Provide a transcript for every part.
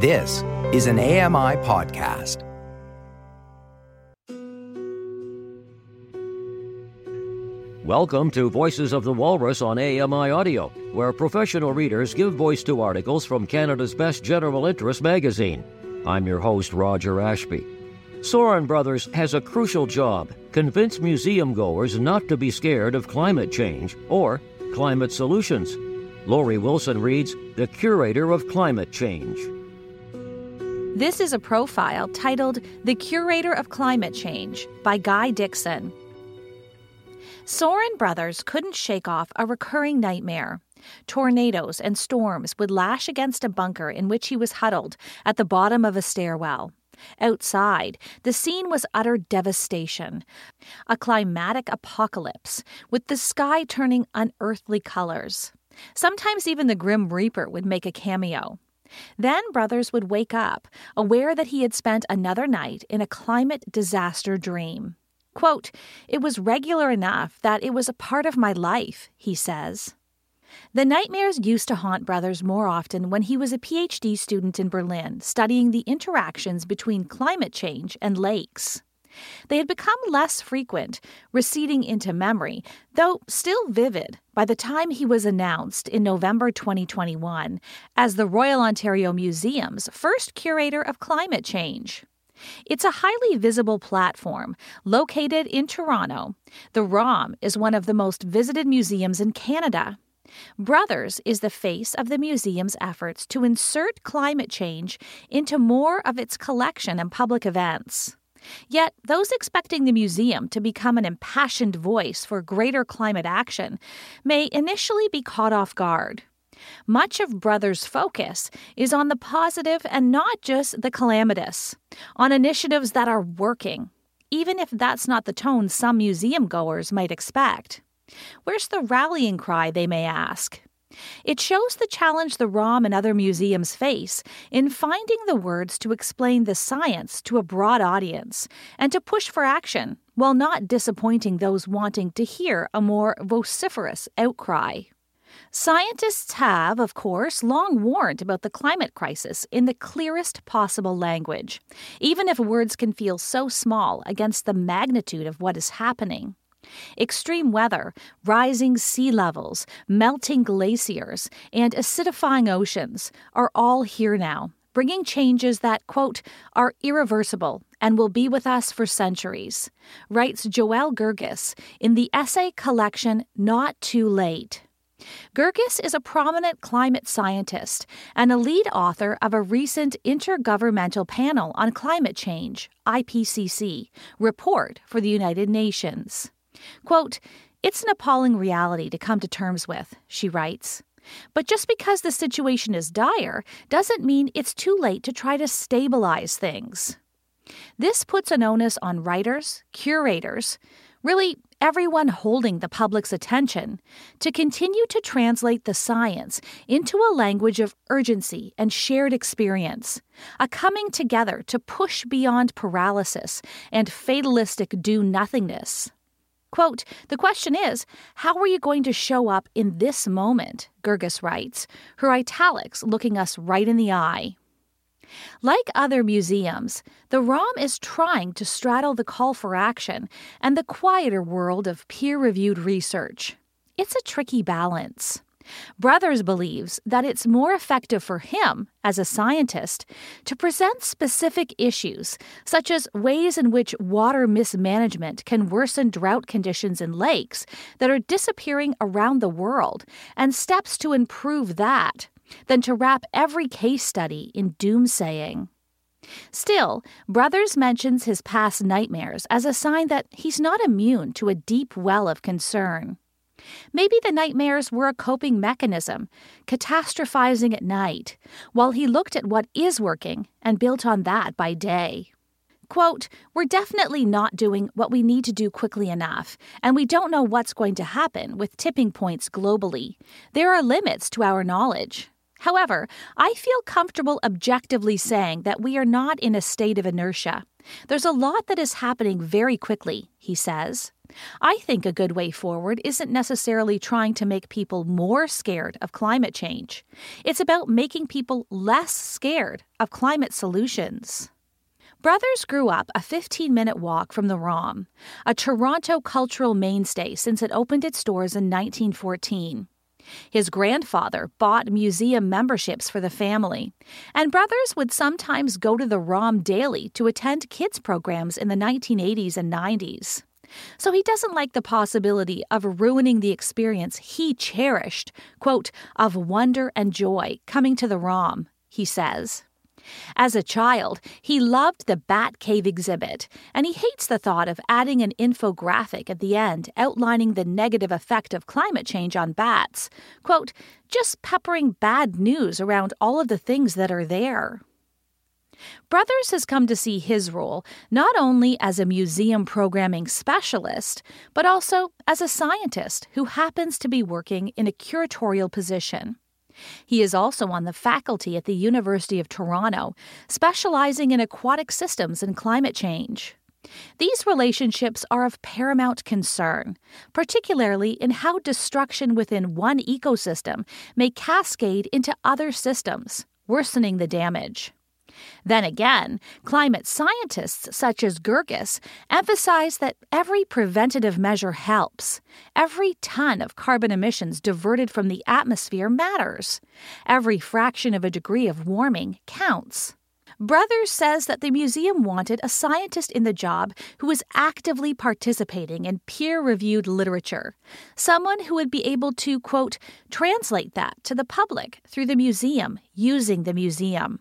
This is an AMI podcast. Welcome to Voices of the Walrus on AMI Audio, where professional readers give voice to articles from Canada's best general interest magazine. I'm your host, Roger Ashby. Soren Brothers has a crucial job convince museum goers not to be scared of climate change or climate solutions. Lori Wilson reads The Curator of Climate Change. This is a profile titled The Curator of Climate Change by Guy Dixon. Soren Brothers couldn't shake off a recurring nightmare. Tornadoes and storms would lash against a bunker in which he was huddled at the bottom of a stairwell. Outside, the scene was utter devastation. A climatic apocalypse, with the sky turning unearthly colors. Sometimes even the Grim Reaper would make a cameo. Then Brothers would wake up, aware that he had spent another night in a climate disaster dream. Quote, It was regular enough that it was a part of my life, he says. The nightmares used to haunt Brothers more often when he was a PhD student in Berlin, studying the interactions between climate change and lakes. They had become less frequent, receding into memory, though still vivid, by the time he was announced in November 2021 as the Royal Ontario Museum's first curator of climate change. It's a highly visible platform located in Toronto. The ROM is one of the most visited museums in Canada. Brothers is the face of the museum's efforts to insert climate change into more of its collection and public events. Yet, those expecting the museum to become an impassioned voice for greater climate action may initially be caught off guard. Much of Brothers' focus is on the positive and not just the calamitous, on initiatives that are working, even if that's not the tone some museum goers might expect. Where's the rallying cry, they may ask? It shows the challenge the ROM and other museums face in finding the words to explain the science to a broad audience and to push for action while not disappointing those wanting to hear a more vociferous outcry. Scientists have, of course, long warned about the climate crisis in the clearest possible language, even if words can feel so small against the magnitude of what is happening. Extreme weather, rising sea levels, melting glaciers, and acidifying oceans are all here now, bringing changes that, quote, are irreversible and will be with us for centuries, writes Joelle Gergis in the essay collection Not Too Late. Gergis is a prominent climate scientist and a lead author of a recent Intergovernmental Panel on Climate Change, IPCC, report for the United Nations. Quote, It's an appalling reality to come to terms with, she writes. But just because the situation is dire doesn't mean it's too late to try to stabilize things. This puts an onus on writers, curators, really everyone holding the public's attention, to continue to translate the science into a language of urgency and shared experience, a coming together to push beyond paralysis and fatalistic do nothingness. Quote, the question is, how are you going to show up in this moment? Gergis writes, her italics looking us right in the eye. Like other museums, the ROM is trying to straddle the call for action and the quieter world of peer reviewed research. It's a tricky balance. Brothers believes that it's more effective for him, as a scientist, to present specific issues, such as ways in which water mismanagement can worsen drought conditions in lakes that are disappearing around the world, and steps to improve that, than to wrap every case study in doomsaying. Still, Brothers mentions his past nightmares as a sign that he's not immune to a deep well of concern. Maybe the nightmares were a coping mechanism, catastrophizing at night, while he looked at what is working and built on that by day. Quote, We're definitely not doing what we need to do quickly enough, and we don't know what's going to happen with tipping points globally. There are limits to our knowledge. However, I feel comfortable objectively saying that we are not in a state of inertia. There's a lot that is happening very quickly, he says. I think a good way forward isn't necessarily trying to make people more scared of climate change. It's about making people less scared of climate solutions. Brothers grew up a 15 minute walk from the ROM, a Toronto cultural mainstay since it opened its doors in 1914. His grandfather bought museum memberships for the family, and brothers would sometimes go to the ROM daily to attend kids' programs in the 1980s and 90s. So he doesn't like the possibility of ruining the experience he cherished, quote, of wonder and joy coming to the ROM, he says. As a child, he loved the Bat Cave exhibit, and he hates the thought of adding an infographic at the end outlining the negative effect of climate change on bats. Quote, just peppering bad news around all of the things that are there. Brothers has come to see his role not only as a museum programming specialist, but also as a scientist who happens to be working in a curatorial position. He is also on the faculty at the University of Toronto, specializing in aquatic systems and climate change. These relationships are of paramount concern, particularly in how destruction within one ecosystem may cascade into other systems, worsening the damage. Then again, climate scientists such as Gergis emphasize that every preventative measure helps. Every ton of carbon emissions diverted from the atmosphere matters. Every fraction of a degree of warming counts. Brothers says that the museum wanted a scientist in the job who was actively participating in peer reviewed literature, someone who would be able to, quote, translate that to the public through the museum using the museum.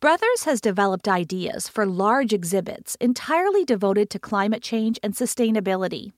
Brothers has developed ideas for large exhibits entirely devoted to climate change and sustainability,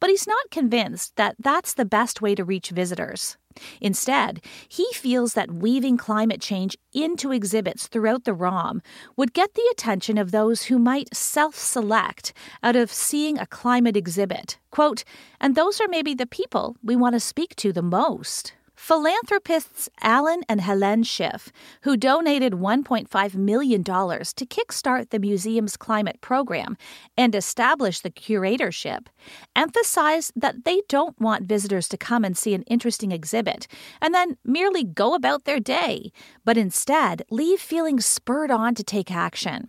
but he's not convinced that that's the best way to reach visitors. Instead, he feels that weaving climate change into exhibits throughout the ROM would get the attention of those who might self select out of seeing a climate exhibit. Quote, and those are maybe the people we want to speak to the most. Philanthropists Alan and Helen Schiff, who donated $1.5 million to kickstart the museum's climate program and establish the curatorship, emphasized that they don't want visitors to come and see an interesting exhibit and then merely go about their day, but instead leave feeling spurred on to take action.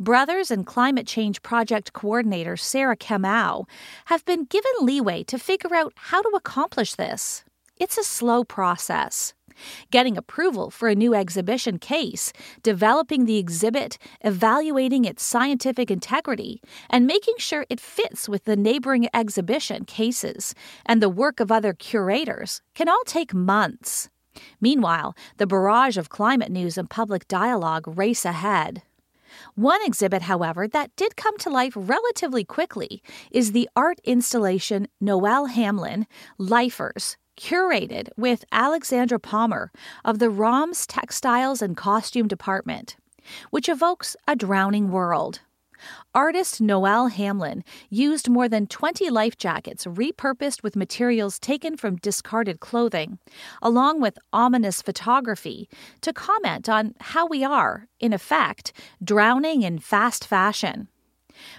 Brothers and Climate Change Project Coordinator Sarah Kamau have been given leeway to figure out how to accomplish this. It's a slow process. Getting approval for a new exhibition case, developing the exhibit, evaluating its scientific integrity, and making sure it fits with the neighboring exhibition cases and the work of other curators can all take months. Meanwhile, the barrage of climate news and public dialogue race ahead. One exhibit, however, that did come to life relatively quickly is the art installation Noelle Hamlyn, Lifers, curated with Alexandra Palmer of the ROM's Textiles and Costume Department, which evokes a drowning world. Artist Noelle Hamlyn used more than 20 life jackets repurposed with materials taken from discarded clothing, along with ominous photography, to comment on how we are, in effect, drowning in fast fashion.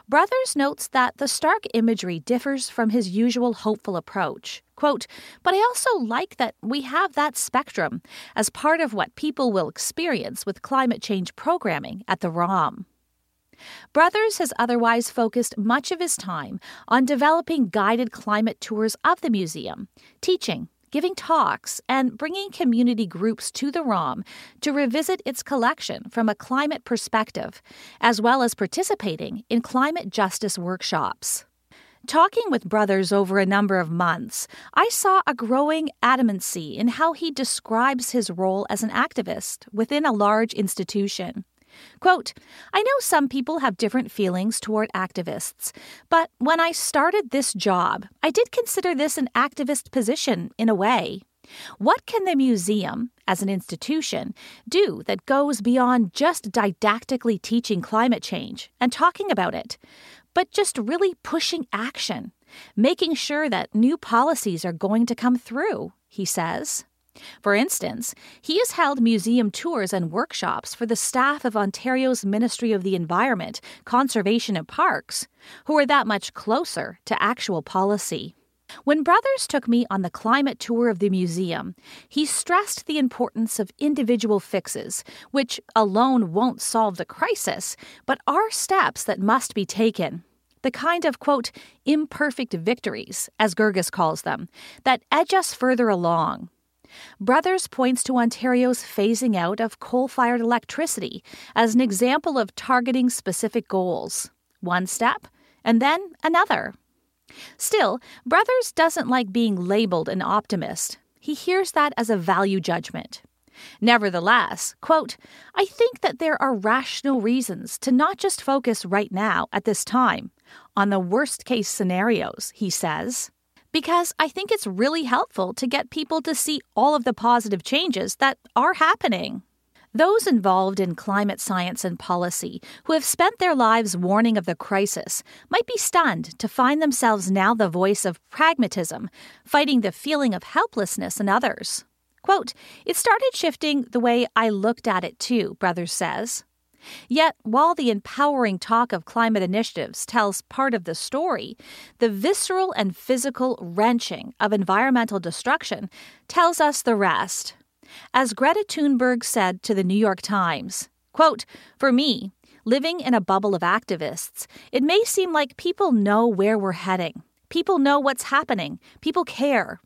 Brothers notes that the stark imagery differs from his usual hopeful approach. Quote, but I also like that we have that spectrum as part of what people will experience with climate change programming at the ROM. Brothers has otherwise focused much of his time on developing guided climate tours of the museum, teaching, giving talks, and bringing community groups to the ROM to revisit its collection from a climate perspective, as well as participating in climate justice workshops. Talking with Brothers over a number of months, I saw a growing adamancy in how he describes his role as an activist within a large institution. Quote, I know some people have different feelings toward activists, but when I started this job, I did consider this an activist position in a way. What can the museum, as an institution, do that goes beyond just didactically teaching climate change and talking about it, but just really pushing action, making sure that new policies are going to come through, he says. For instance, he has held museum tours and workshops for the staff of Ontario's Ministry of the Environment, Conservation and Parks, who are that much closer to actual policy. When Brothers took me on the climate tour of the museum, he stressed the importance of individual fixes, which alone won't solve the crisis, but are steps that must be taken. The kind of, quote, imperfect victories, as Gergis calls them, that edge us further along. Brothers points to Ontario's phasing out of coal fired electricity as an example of targeting specific goals. One step, and then another. Still, Brothers doesn't like being labeled an optimist. He hears that as a value judgment. Nevertheless, quote, I think that there are rational reasons to not just focus right now, at this time, on the worst case scenarios, he says, because I think it's really helpful to get people to see all of the positive changes that are happening. Those involved in climate science and policy who have spent their lives warning of the crisis might be stunned to find themselves now the voice of pragmatism, fighting the feeling of helplessness in others. Quote, It started shifting the way I looked at it too, Brothers says. Yet, while the empowering talk of climate initiatives tells part of the story, the visceral and physical wrenching of environmental destruction tells us the rest. As Greta Thunberg said to the New York Times, quote, For me, living in a bubble of activists, it may seem like people know where we're heading. People know what's happening. People care.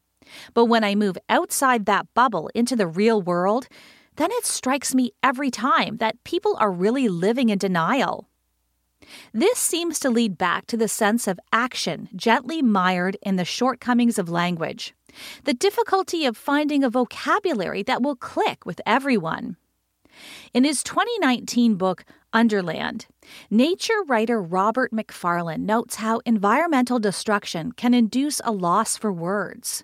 But when I move outside that bubble into the real world, then it strikes me every time that people are really living in denial. This seems to lead back to the sense of action gently mired in the shortcomings of language the difficulty of finding a vocabulary that will click with everyone. In his 2019 book, Underland, nature writer Robert Macfarlane notes how environmental destruction can induce a loss for words.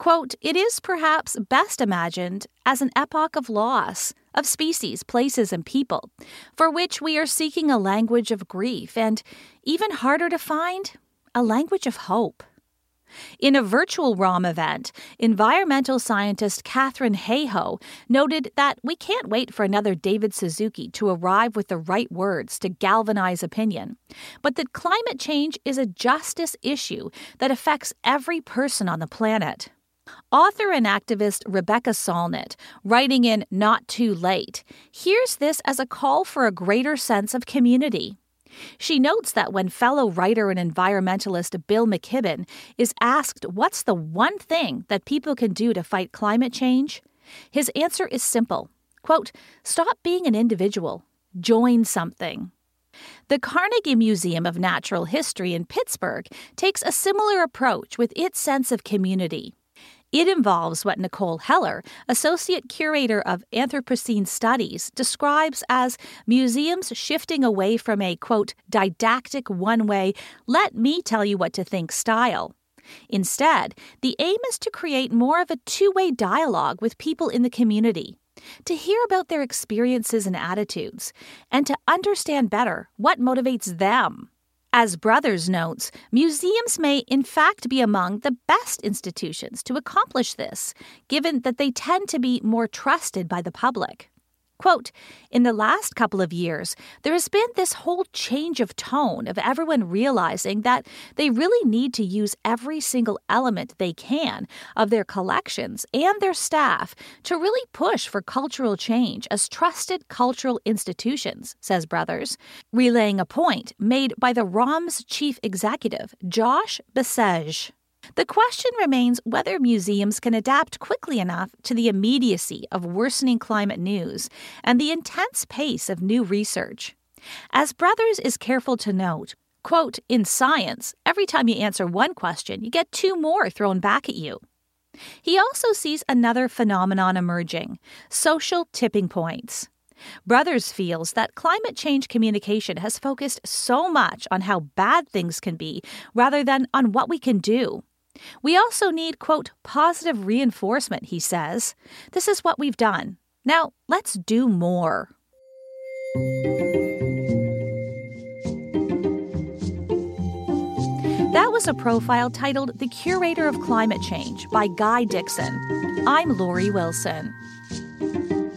Quote, it is perhaps best imagined as an epoch of loss of species, places, and people, for which we are seeking a language of grief and, even harder to find, a language of hope. In a virtual ROM event, environmental scientist Katharine Hayhoe noted that we can't wait for another David Suzuki to arrive with the right words to galvanize opinion, but that climate change is a justice issue that affects every person on the planet. Author and activist Rebecca Solnit, writing in Not Too Late, hears this as a call for a greater sense of community. She notes that when fellow writer and environmentalist Bill McKibben is asked what's the one thing that people can do to fight climate change, his answer is simple quote, Stop being an individual, join something. The Carnegie Museum of Natural History in Pittsburgh takes a similar approach with its sense of community. It involves what Nicole Heller, Associate Curator of Anthropocene Studies, describes as museums shifting away from a, quote, didactic one way, let me tell you what to think style. Instead, the aim is to create more of a two way dialogue with people in the community, to hear about their experiences and attitudes, and to understand better what motivates them. As Brothers notes, museums may in fact be among the best institutions to accomplish this, given that they tend to be more trusted by the public. Quote, in the last couple of years, there has been this whole change of tone of everyone realizing that they really need to use every single element they can of their collections and their staff to really push for cultural change as trusted cultural institutions, says Brothers, relaying a point made by the ROM's chief executive, Josh Basseches. The question remains whether museums can adapt quickly enough to the immediacy of worsening climate news and the intense pace of new research. As Brothers is careful to note, quote, in science, every time you answer one question, you get two more thrown back at you. He also sees another phenomenon emerging social tipping points. Brothers feels that climate change communication has focused so much on how bad things can be rather than on what we can do. We also need, quote, positive reinforcement, he says. This is what we've done. Now, let's do more. That was a profile titled The Curator of Climate Change by Guy Dixon. I'm Lori Wilson.